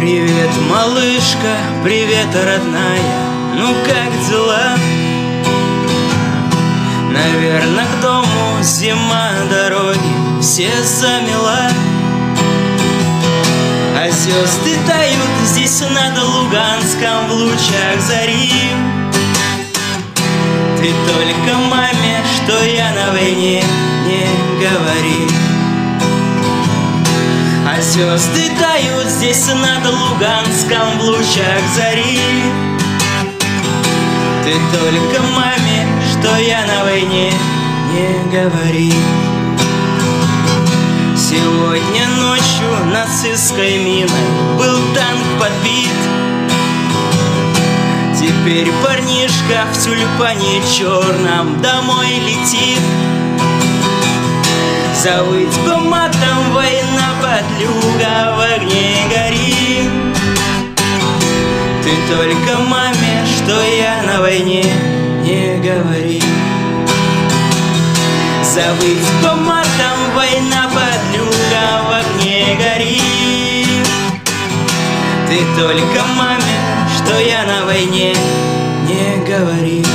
Привет, малышка, привет, родная. Ну как дела? Наверное, к дому зима дороги Все замела. А звезды тают здесь над Луганском В лучах зари. Ты только маме, звезды тают здесь над Луганском в лучах зари. Ты только маме, что я на войне, не говори. Сегодня ночью нацистской миной был танк подбит. Теперь парнишка в тюльпане черном домой летит. Завыть подлюга в огне горит. Ты только маме, что я на войне, не говори. Завыть по матам война подлюга в огне горит. Ты только маме, что я на войне, не говори